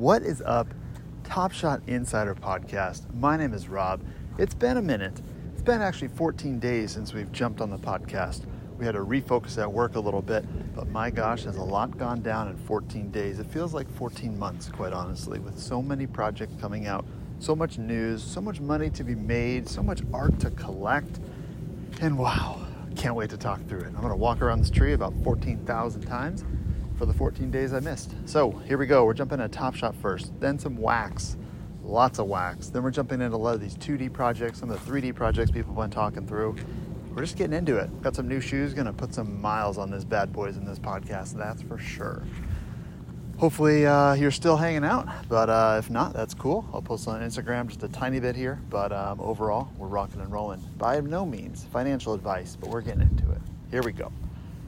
What is up, Top Shot Insider Podcast? My name is Rob. It's been a minute. It's been actually 14 days since we've jumped on the podcast. We had to refocus at work a little bit, but my gosh, has a lot gone down in 14 days. It feels like 14 months, quite honestly, with so many projects coming out, so much news, so much money to be made, so much art to collect. And wow, can't wait to talk through it. I'm going to walk around this tree about 14,000 times for the 14 days I missed. So here we go. We're jumping into Top Shot first, then some wax, lots of wax. Then we're jumping into a lot of these 2D projects, some of the 3D projects people have been talking through. We're just getting into it. Got some new shoes, gonna put some miles on this bad boys in this podcast, that's for sure. Hopefully uh, you're still hanging out, but uh, if not, that's cool. I'll post on Instagram just a tiny bit here, but um, overall, we're rocking and rolling. By no means financial advice, but we're getting into it. Here we go.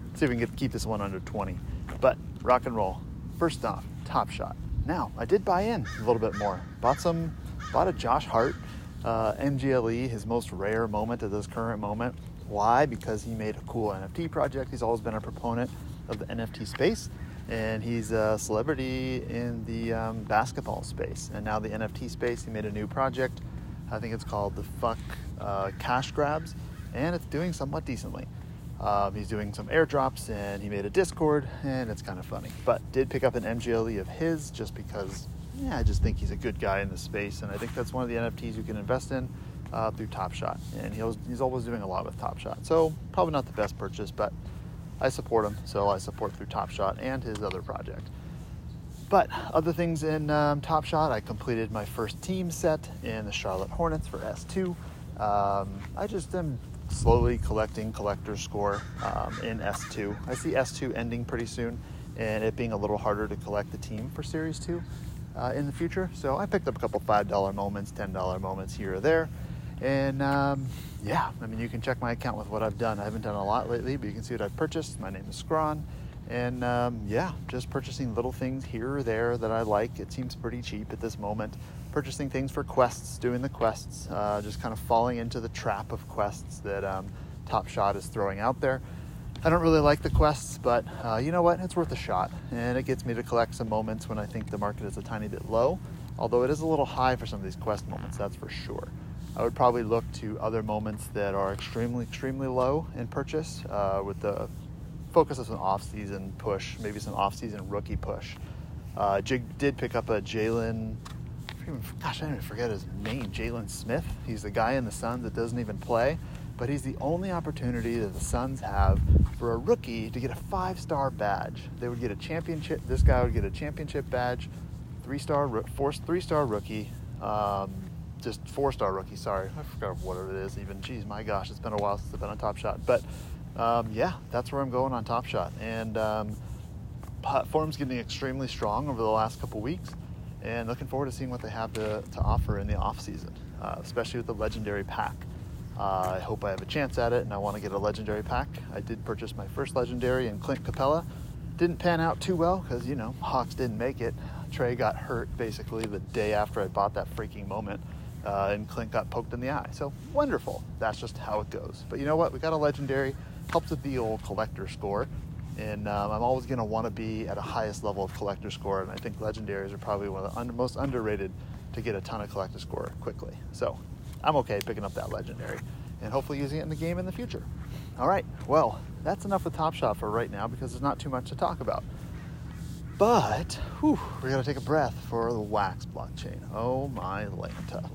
Let's see if we can get, keep this one under 20. But rock and roll. First off, Top Shot. Now, I did buy in a little bit more. Bought some, bought a Josh Hart uh, MGLE, his most rare moment at this current moment. Why? Because he made a cool NFT project. He's always been a proponent of the NFT space, and he's a celebrity in the um, basketball space. And now the NFT space, he made a new project. I think it's called the Fuck uh, Cash Grabs, and it's doing somewhat decently. Um, he's doing some airdrops and he made a Discord, and it's kind of funny. But did pick up an MGLE of his just because, yeah, I just think he's a good guy in the space, and I think that's one of the NFTs you can invest in uh, through Top Shot. And he was, he's always doing a lot with Top Shot, so probably not the best purchase, but I support him, so I support through Top Shot and his other project. But other things in um, Top Shot, I completed my first team set in the Charlotte Hornets for S2. Um, I just am slowly collecting collector score um, in S2. I see S2 ending pretty soon and it being a little harder to collect the team for Series 2 uh, in the future. So I picked up a couple $5 moments, $10 moments here or there. And um, yeah, I mean, you can check my account with what I've done. I haven't done a lot lately, but you can see what I've purchased. My name is Scron. And um, yeah, just purchasing little things here or there that I like. It seems pretty cheap at this moment purchasing things for quests, doing the quests, uh, just kind of falling into the trap of quests that um, Top Shot is throwing out there. I don't really like the quests, but uh, you know what? It's worth a shot. And it gets me to collect some moments when I think the market is a tiny bit low, although it is a little high for some of these quest moments, that's for sure. I would probably look to other moments that are extremely, extremely low in purchase uh, with the focus of some off season push, maybe some off season rookie push. Uh, Jig did pick up a Jalen gosh, I didn't even forget his name, Jalen Smith. He's the guy in the Suns that doesn't even play, but he's the only opportunity that the Suns have for a rookie to get a five-star badge. They would get a championship. This guy would get a championship badge, three-star, four, three-star rookie, um, just four-star rookie. Sorry, I forgot what it is. Even, geez, my gosh, it's been a while since I've been on Top Shot, but um, yeah, that's where I'm going on Top Shot, and um, platform's getting extremely strong over the last couple weeks and looking forward to seeing what they have to, to offer in the off season, uh, especially with the legendary pack. Uh, I hope I have a chance at it, and I want to get a legendary pack. I did purchase my first legendary in Clint Capela. Didn't pan out too well because you know Hawks didn't make it. Trey got hurt basically the day after I bought that freaking moment, uh, and Clint got poked in the eye. So wonderful. That's just how it goes. But you know what? We got a legendary. Helps with the old collector score and um, I'm always going to want to be at a highest level of collector score. And I think legendaries are probably one of the under, most underrated to get a ton of collector score quickly. So I'm okay picking up that legendary and hopefully using it in the game in the future. All right, well, that's enough with Top Shot for right now because there's not too much to talk about. But whew, we're gonna take a breath for the Wax blockchain. Oh my Lanta,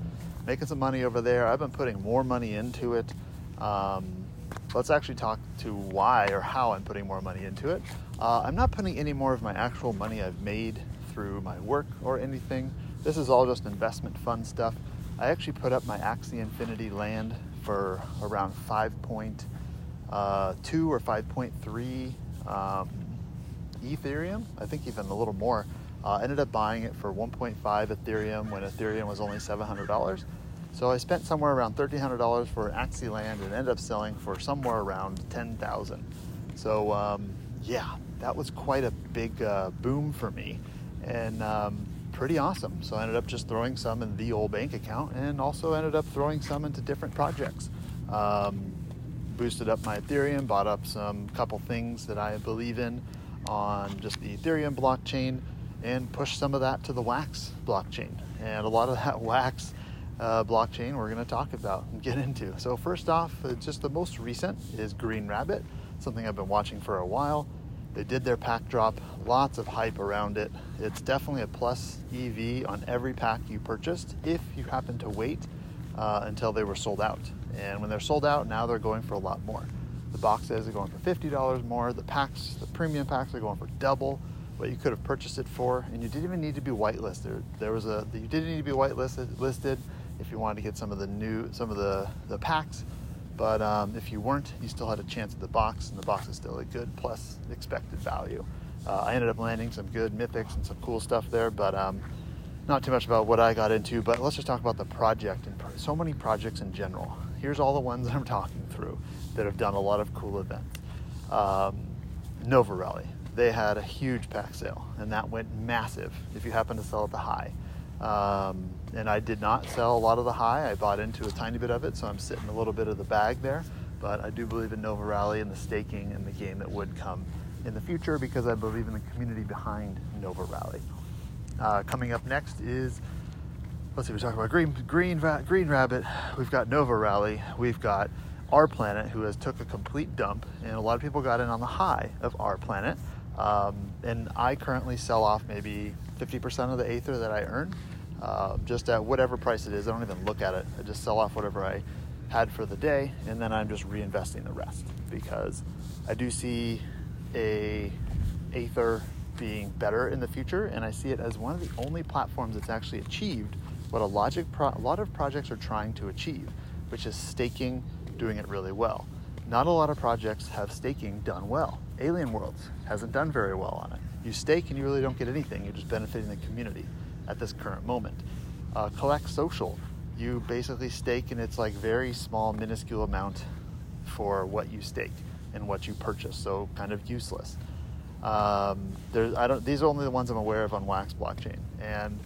making some money over there. I've been putting more money into it. Um, let's actually talk to why or how I'm putting more money into it. Uh, I'm not putting any more of my actual money I've made through my work or anything. This is all just investment fund stuff. I actually put up my Axie Infinity land for around 5.2 uh, or 5.3 um, Ethereum. I think even a little more. Uh, ended up buying it for 1.5 Ethereum when Ethereum was only $700. So I spent somewhere around $1,300 for Axie land and ended up selling for somewhere around 10000 So um, yeah, that was quite a big uh, boom for me and um, pretty awesome. So I ended up just throwing some in the old bank account and also ended up throwing some into different projects. Um, boosted up my Ethereum, bought up some couple things that I believe in on just the Ethereum blockchain and push some of that to the Wax blockchain. And a lot of that Wax uh, blockchain we're going to talk about and get into. So, first off, uh, just the most recent is Green Rabbit, something I've been watching for a while. They did their pack drop, lots of hype around it. It's definitely a plus EV on every pack you purchased if you happen to wait uh, until they were sold out. And when they're sold out, now they're going for a lot more. The boxes are going for $50 more. The packs, the premium packs are going for double what you could have purchased it for. And you didn't even need to be whitelisted. There was a, you didn't need to be whitelisted listed if you wanted to get some of the new, some of the, the packs. But um, if you weren't, you still had a chance at the box, and the box is still a good plus expected value. Uh, I ended up landing some good mythics and some cool stuff there, but um, not too much about what I got into. But let's just talk about the project and so many projects in general. Here's all the ones I'm talking through that have done a lot of cool events. Um, Nova Rally, they had a huge pack sale, and that went massive if you happen to sell at the high. Um, and I did not sell a lot of the high. I bought into a tiny bit of it, so I'm sitting a little bit of the bag there. But I do believe in Nova Rally and the staking and the game that would come in the future because I believe in the community behind Nova Rally. Uh, coming up next is let's see, we're talking about Green Green Green Rabbit. We've got Nova Rally. We've got R-Planet, who has took a complete dump, and a lot of people got in on the high of R-Planet. Um, and I currently sell off maybe 50% of the Aether that I earn uh, just at whatever price it is. I don't even look at it. I just sell off whatever I had for the day, and then I'm just reinvesting the rest because I do see a Aether being better in the future, and I see it as one of the only platforms that's actually achieved what a pro- a lot of projects are trying to achieve, which is staking, doing it really well. Not a lot of projects have staking done well. Alien Worlds hasn't done very well on it. You stake and you really don't get anything. You're just benefiting the community at this current moment. Uh, collect social, you basically stake and it's like very small, minuscule amount for what you stake and what you purchase, so kind of useless. Um, there's, I don't, these are only the ones I'm aware of on Wax blockchain, and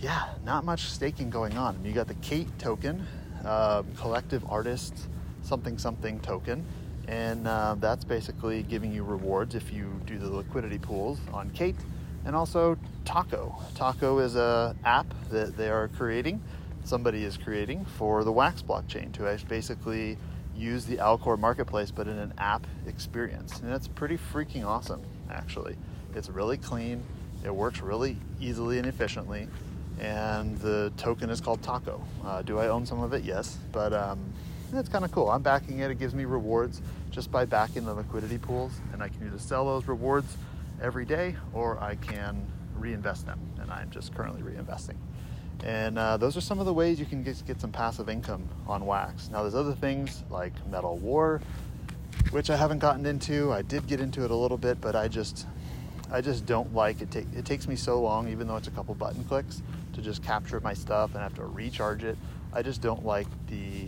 yeah, not much staking going on. You got the Kate token, uh, collective artist something something token, and uh, that's basically giving you rewards if you do the liquidity pools on Kate and also Taco. Taco is a app that they are creating, somebody is creating for the Wax blockchain to basically use the Alcor marketplace but in an app experience. And it's pretty freaking awesome, actually. It's really clean, it works really easily and efficiently, and the token is called Taco. Uh, do I own some of it? Yes, but um, it's kind of cool. I'm backing it, it gives me rewards just by backing the liquidity pools, and I can either sell those rewards every day or I can reinvest them. And I'm just currently reinvesting. And uh, those are some of the ways you can get, get some passive income on Wax. Now, there's other things like Metal War, which I haven't gotten into. I did get into it a little bit, but I just, I just don't like it. Take, it takes me so long, even though it's a couple button clicks, to just capture my stuff and have to recharge it. I just don't like the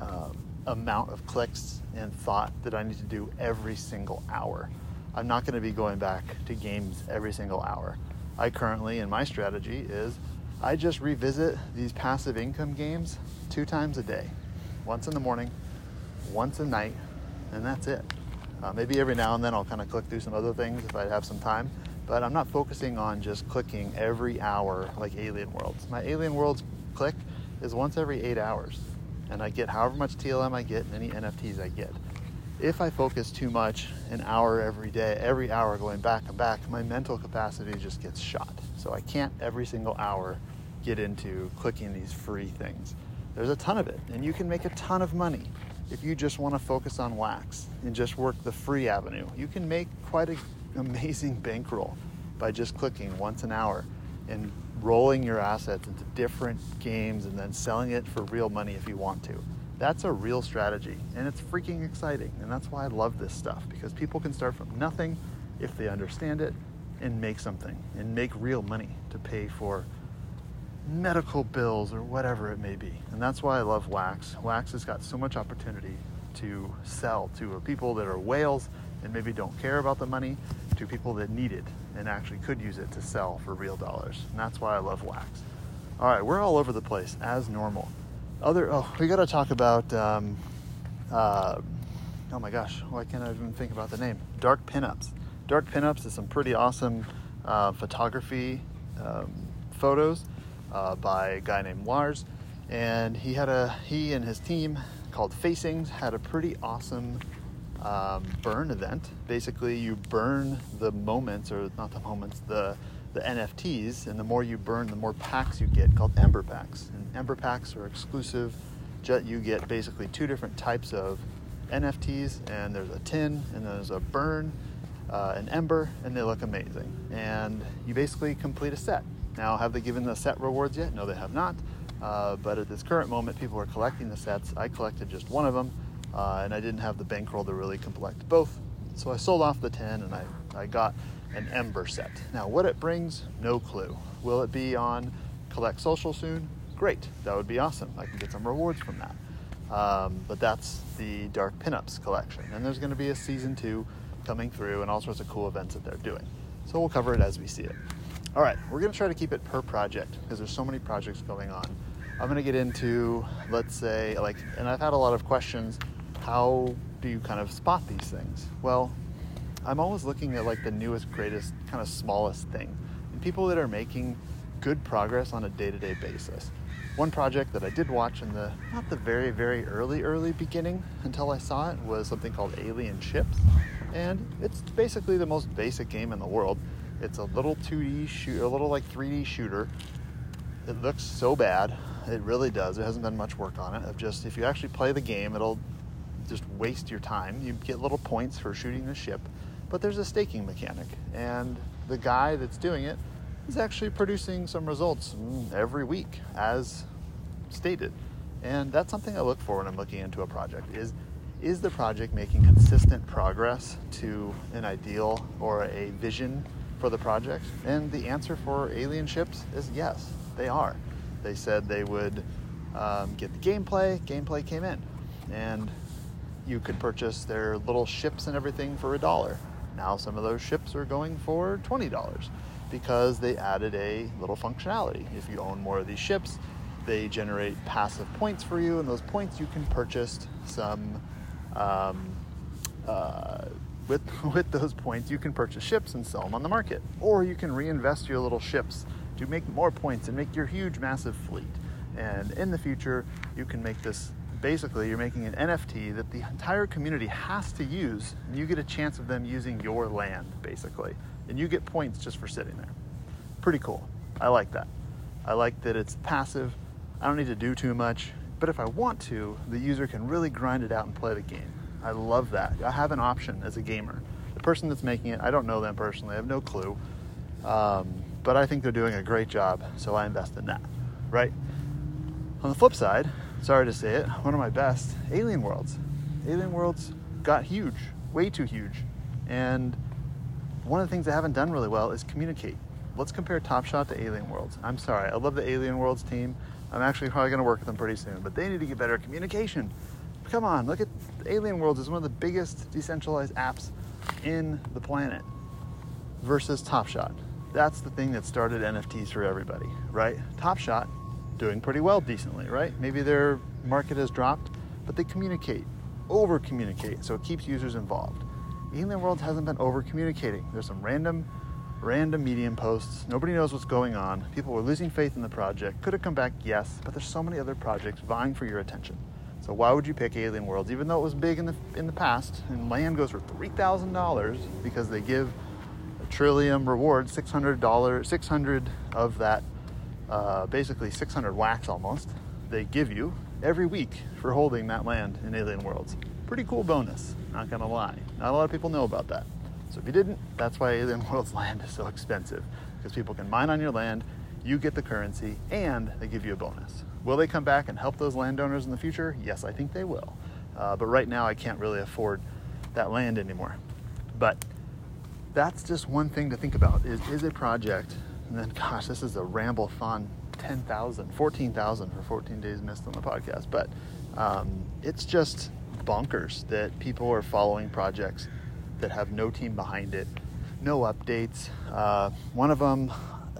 um, amount of clicks and thought that I need to do every single hour. I'm not going to be going back to games every single hour. I currently, in my strategy, is I just revisit these passive income games two times a day once in the morning, once at night, and that's it. Uh, maybe every now and then I'll kind of click through some other things if I have some time, but I'm not focusing on just clicking every hour like Alien Worlds. My Alien Worlds click is once every eight hours, and I get however much TLM I get and any NFTs I get if I focus too much, an hour every day, every hour going back and back, my mental capacity just gets shot. So I can't every single hour get into clicking these free things. There's a ton of it, and you can make a ton of money if you just want to focus on wax and just work the free avenue. You can make quite an amazing bankroll by just clicking once an hour and rolling your assets into different games and then selling it for real money if you want to. That's a real strategy, and it's freaking exciting. And that's why I love this stuff because people can start from nothing if they understand it and make something and make real money to pay for medical bills or whatever it may be. And that's why I love Wax. Wax has got so much opportunity to sell to people that are whales and maybe don't care about the money, to people that need it and actually could use it to sell for real dollars. And that's why I love Wax. All right, we're all over the place as normal other oh we got to talk about um, uh, oh my gosh why can't i even think about the name dark pinups dark pinups is some pretty awesome uh, photography um, photos uh, by a guy named Lars, and he had a he and his team called Facings had a pretty awesome um, burn event. Basically, you burn the moments, or not the moments, the the NFTs, and the more you burn, the more packs you get, called Ember packs. And Ember packs are exclusive. You get basically two different types of NFTs, and there's a tin, and there's a burn, uh, an ember, and they look amazing. And you basically complete a set. Now, have they given the set rewards yet? No, they have not. Uh, but at this current moment, people are collecting the sets. I collected just one of them, uh, and I didn't have the bankroll to really collect both. So I sold off the tin, and I, I got an Ember set. Now, what it brings, no clue. Will it be on Collect Social soon? Great, that would be awesome. I can get some rewards from that. Um, but that's the Dark Pinups collection, and there's going to be a season two coming through and all sorts of cool events that they're doing. So we'll cover it as we see it. All right, we're going to try to keep it per project because there's so many projects going on. I'm going to get into, let's say, like, and I've had a lot of questions. How do you kind of spot these things? Well, I'm always looking at like the newest, greatest, kind of smallest thing, and people that are making good progress on a day-to-day basis. One project that I did watch in the not the very very early early beginning until I saw it was something called Alien Ships, and it's basically the most basic game in the world. It's a little 2D shoot, a little like 3D shooter. It looks so bad. It really does. It hasn't been much work on it. Of just if you actually play the game, it'll just waste your time. You get little points for shooting the ship, but there's a staking mechanic, and the guy that's doing it is actually producing some results every week, as stated. And that's something I look for when I'm looking into a project. Is is the project making consistent progress to an ideal or a vision for the project? And the answer for alien ships is yes, they are. They said they would um, get the gameplay. Gameplay came in, and you could purchase their little ships and everything for a dollar. Now some of those ships are going for twenty dollars because they added a little functionality. If you own more of these ships, they generate passive points for you, and those points you can purchase some. Um, uh, with with those points, you can purchase ships and sell them on the market, or you can reinvest your little ships to make more points and make your huge, massive fleet. And in the future, you can make this basically you're making an NFT that the entire community has to use, and you get a chance of them using your land, basically. And you get points just for sitting there. Pretty cool. I like that. I like that it's passive. I don't need to do too much, but if I want to, the user can really grind it out and play the game. I love that. I have an option as a gamer. The person that's making it, I don't know them personally, I have no clue. Um, but I think they're doing a great job, so I invest in that, right? On the flip side, sorry to say it, one of my best, Alien Worlds. Alien Worlds got huge, way too huge. And one of the things they haven't done really well is communicate. Let's compare Top Shot to Alien Worlds. I'm sorry, I love the Alien Worlds team. I'm actually probably going to work with them pretty soon, but they need to get better communication. Come on, look at Alien Worlds is one of the biggest decentralized apps in the planet versus Top Shot. That's the thing that started NFTs for everybody, right? Top Shot doing pretty well decently, right? Maybe their market has dropped, but they communicate, over communicate, so it keeps users involved. Alien Worlds hasn't been over communicating. There's some random, random medium posts. Nobody knows what's going on. People were losing faith in the project. Could it come back? Yes, but there's so many other projects vying for your attention. So why would you pick Alien Worlds, even though it was big in the in the past? And land goes for three thousand dollars because they give a Trilium reward, six hundred dollars, six hundred of that uh, basically 600 wax almost, they give you every week for holding that land in Alien Worlds. Pretty cool bonus, not gonna lie. Not a lot of people know about that. So if you didn't, that's why Alien Worlds land is so expensive, because people can mine on your land, you get the currency, and they give you a bonus. Will they come back and help those landowners in the future? Yes, I think they will. Uh, but right now, I can't really afford that land anymore. But that's just one thing to think about is, is a project and then, gosh, this is a ramble fun 10,000, 14,000 for 14 days missed on the podcast. But um, it's just bonkers that people are following projects that have no team behind it, no updates. Uh, one of them,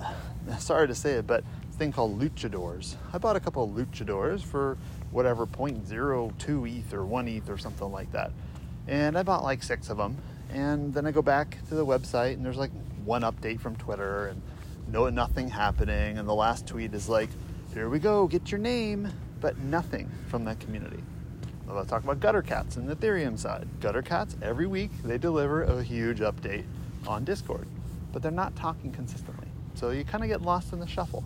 sorry to say it, but this thing called luchadors. I bought a couple of luchadors for whatever 0.02 ETH or 1 ETH or something like that. And I bought like six of them. And then I go back to the website and there's like one update from Twitter and no nothing happening. And the last tweet is like, here we go, get your name, but nothing from that community. Let's talk about Gutter Cats and the Ethereum side. Gutter Cats, every week, they deliver a huge update on Discord, but they're not talking consistently. So you kind of get lost in the shuffle.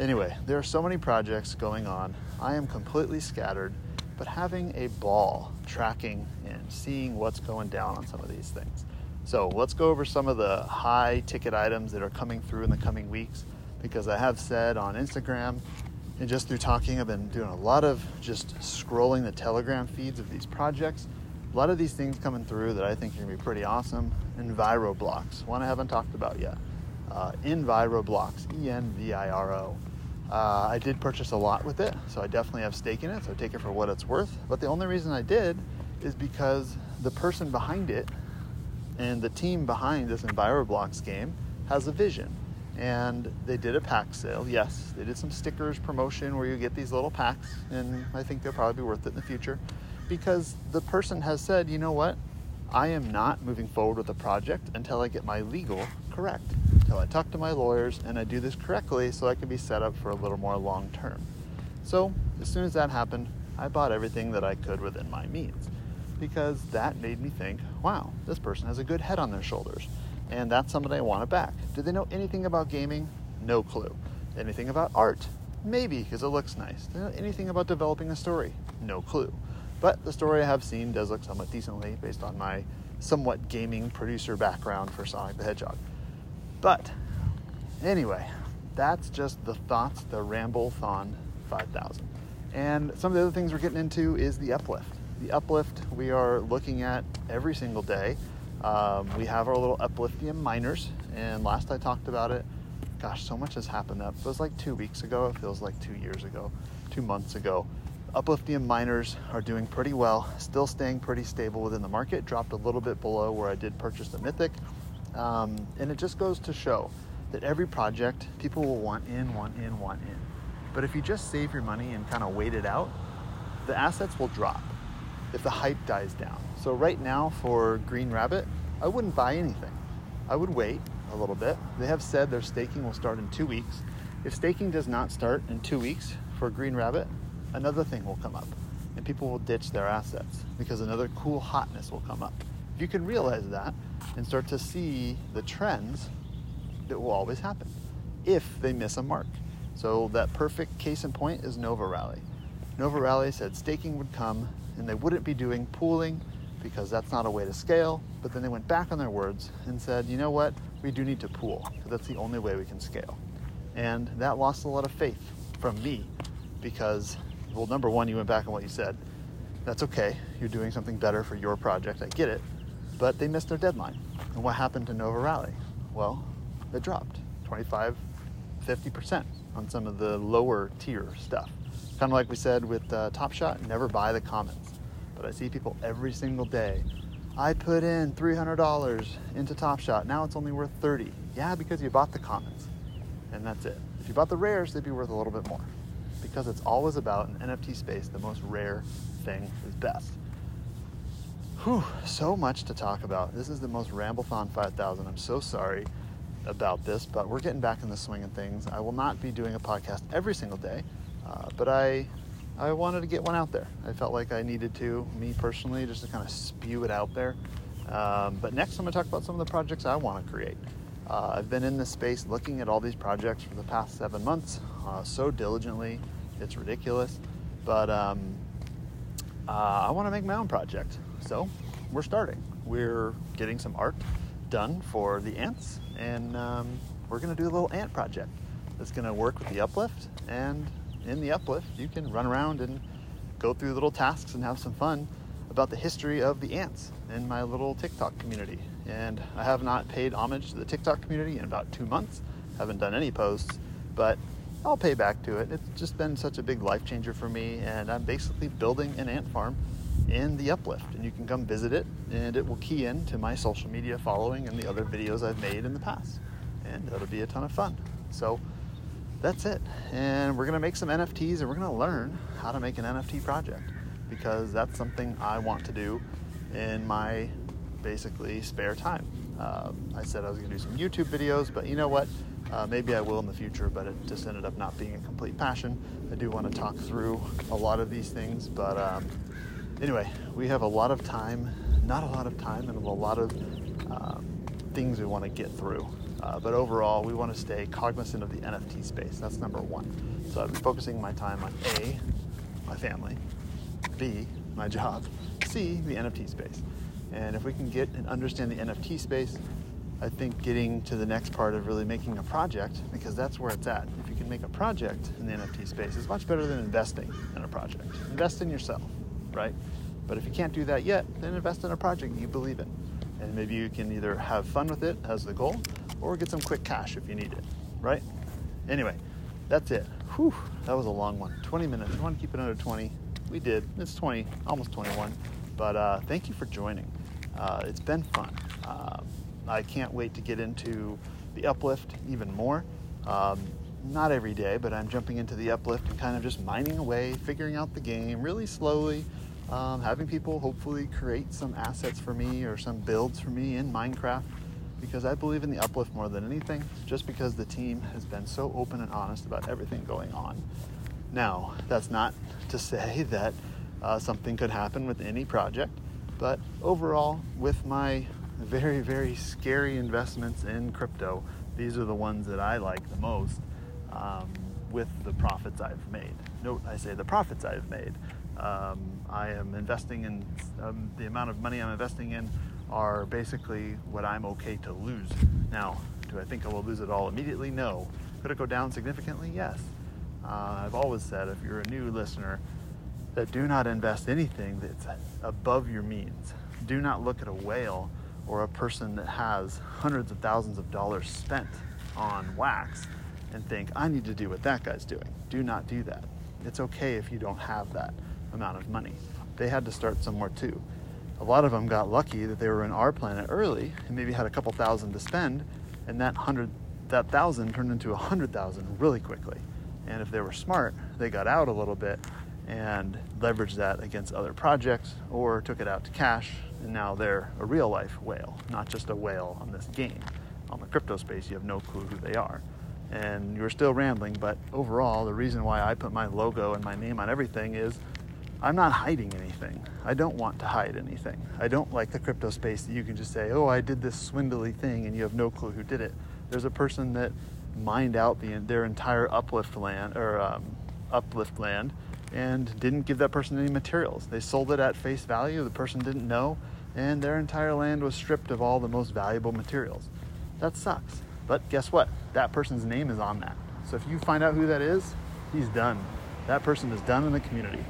Anyway, there are so many projects going on. I am completely scattered, but having a ball tracking and seeing what's going down on some of these things. So let's go over some of the high ticket items that are coming through in the coming weeks because I have said on Instagram and just through talking, I've been doing a lot of just scrolling the Telegram feeds of these projects. A lot of these things coming through that I think are gonna be pretty awesome. Enviroblocks, one I haven't talked about yet. Uh, Enviroblocks, E N V I R O. Uh, I did purchase a lot with it, so I definitely have stake in it, so take it for what it's worth. But the only reason I did is because the person behind it and the team behind this Enviroblocks game has a vision. And they did a pack sale. Yes, they did some stickers promotion where you get these little packs, and I think they'll probably be worth it in the future because the person has said, you know what? I am not moving forward with the project until I get my legal correct until I talk to my lawyers and I do this correctly so I can be set up for a little more long term. So, as soon as that happened, I bought everything that I could within my means because that made me think, wow, this person has a good head on their shoulders and that's somebody I want to back. Do they know anything about gaming? No clue. Anything about art? Maybe because it looks nice. Do they know anything about developing a story? No clue. But the story I have seen does look somewhat decently based on my somewhat gaming producer background for Sonic the Hedgehog. But anyway, that's just the thoughts, the Ramble-thon 5000. And some of the other things we're getting into is the uplift. The uplift we are looking at every single day. Um, we have our little upliftium miners, and last I talked about it, gosh, so much has happened. That was like two weeks ago. It feels like two years ago, two months ago. Upliftium miners are doing pretty well, still staying pretty stable within the market. Dropped a little bit below where I did purchase the Mythic. Um, and it just goes to show that every project people will want in, want in, want in. But if you just save your money and kind of wait it out, the assets will drop if the hype dies down. So right now for Green Rabbit, I wouldn't buy anything. I would wait a little bit. They have said their staking will start in two weeks. If staking does not start in two weeks for Green Rabbit, another thing will come up and people will ditch their assets because another cool hotness will come up. If you can realize that and start to see the trends, it will always happen if they miss a mark. So that perfect case in point is Nova Rally. Nova Rally said staking would come and they wouldn't be doing pooling because that's not a way to scale. But then they went back on their words and said, you know what, we do need to pool because that's the only way we can scale. And that lost a lot of faith from me because, well, number one, you went back on what you said. That's okay. You're doing something better for your project. I get it. But they missed their deadline. And what happened to Nova Rally? Well, it dropped 25, 50% on some of the lower tier stuff. Kind of like we said with uh, Top Shot, never buy the commons. But I see people every single day. I put in $300 into Top Shot. Now it's only worth 30. Yeah, because you bought the commons. And that's it. If you bought the rares, they'd be worth a little bit more. Because it's always about an NFT space, the most rare thing is best. Whew, so much to talk about. This is the most Ramblethon 5000. I'm so sorry about this, but we're getting back in the swing of things. I will not be doing a podcast every single day, uh, but I I wanted to get one out there. I felt like I needed to, me personally, just to kind of spew it out there. Um, but next, I'm going to talk about some of the projects I want to create. Uh, I've been in this space looking at all these projects for the past seven months uh, so diligently, it's ridiculous. But um, uh, I want to make my own project. So we're starting. We're getting some art done for the ants, and um, we're going to do a little ant project that's going to work with the uplift. And in the uplift, you can run around and go through little tasks and have some fun about the history of the ants in my little TikTok community. And I have not paid homage to the TikTok community in about two months. Haven't done any posts, but I'll pay back to it. It's just been such a big life changer for me, and I'm basically building an ant farm in the uplift and you can come visit it and it will key in to my social media following and the other videos I've made in the past and it'll be a ton of fun so that's it and we're gonna make some NFTs and we're gonna learn how to make an NFT project because that's something I want to do in my basically spare time Um, I said I was to do some YouTube videos, but you know what? Uh, maybe I will in the future, but it just ended up not being a complete passion. I do want to talk through a lot of these things, but um, anyway, we have a lot of time, not a lot of time, and a lot of um, things we want to get through. Uh, but overall, we want to stay cognizant of the NFT space. That's number one. So I've been focusing my time on A, my family, B, my job, C, the NFT space. And if we can get and understand the NFT space, I think getting to the next part of really making a project, because that's where it's at. If you can make a project in the NFT space, it's much better than investing in a project. Invest in yourself, right? But if you can't do that yet, then invest in a project you believe in. And maybe you can either have fun with it as the goal or get some quick cash if you need it, right? Anyway, that's it. Whew, that was a long one. 20 minutes. We want to keep it under 20. We did. It's 20, almost 21. But uh, thank you for joining. Uh, it's been fun. Uh, I can't wait to get into the uplift even more. Um, not every day, but I'm jumping into the uplift and kind of just mining away, figuring out the game really slowly, um, having people hopefully create some assets for me or some builds for me in Minecraft because I believe in the uplift more than anything, just because the team has been so open and honest about everything going on. Now, that's not to say that uh, something could happen with any project, but overall, with my very, very scary investments in crypto. These are the ones that I like the most um, with the profits I've made. Note, I say the profits I've made. Um, I am investing in um, the amount of money I'm investing in are basically what I'm okay to lose. Now, do I think I will lose it all immediately? No. Could it go down significantly? Yes. Uh, I've always said if you're a new listener, that do not invest anything that's above your means. Do not look at a whale or a person that has hundreds of thousands of dollars spent on wax and think, I need to do what that guy's doing. Do not do that. It's okay if you don't have that amount of money. They had to start somewhere too. A lot of them got lucky that they were in our planet early and maybe had a couple thousand to spend, and that hundred that thousand turned into a hundred thousand really quickly. And if they were smart, they got out a little bit and leveraged that against other projects or took it out to cash and now they're a real life whale, not just a whale on this game. On the crypto space, you have no clue who they are. And you're still rambling, but overall, the reason why I put my logo and my name on everything is I'm not hiding anything. I don't want to hide anything. I don't like the crypto space that you can just say, oh, I did this swindly thing and you have no clue who did it. There's a person that mined out the, their entire uplift land or um, uplift land and didn't give that person any materials. They sold it at face value. The person didn't know and their entire land was stripped of all the most valuable materials. That sucks. But guess what? That person's name is on that. So if you find out who that is, he's done. That person is done in the community.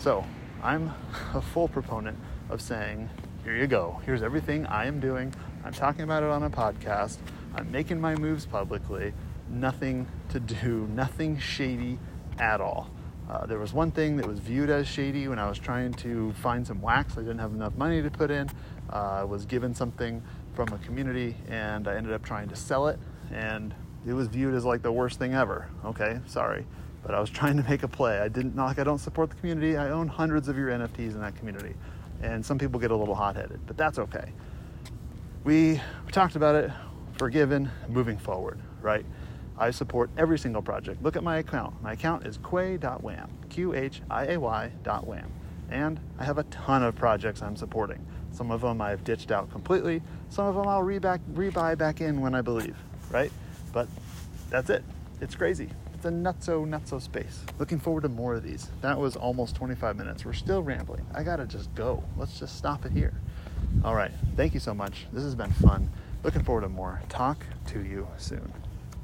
So I'm a full proponent of saying, here you go. Here's everything I am doing. I'm talking about it on a podcast. I'm making my moves publicly. Nothing to do, nothing shady at all. Uh, there was one thing that was viewed as shady when I was trying to find some wax. I didn't have enough money to put in. Uh, I was given something from a community and I ended up trying to sell it and it was viewed as like the worst thing ever. Okay, sorry. But I was trying to make a play. I didn't, not like I don't support the community. I own hundreds of your NFTs in that community. And some people get a little hot headed, but that's okay. We, we talked about it, forgiven, moving forward, right? I support every single project. Look at my account. My account is quhay.wham, Q-H-I-A-Y dot wam. And I have a ton of projects I'm supporting. Some of them I've ditched out completely. Some of them I'll reback, rebuy back in when I believe, right? But that's it. It's crazy. It's a nutso nutso space. Looking forward to more of these. That was almost 25 minutes. We're still rambling. I gotta just go. Let's just stop it here. All right. Thank you so much. This has been fun. Looking forward to more. Talk to you soon.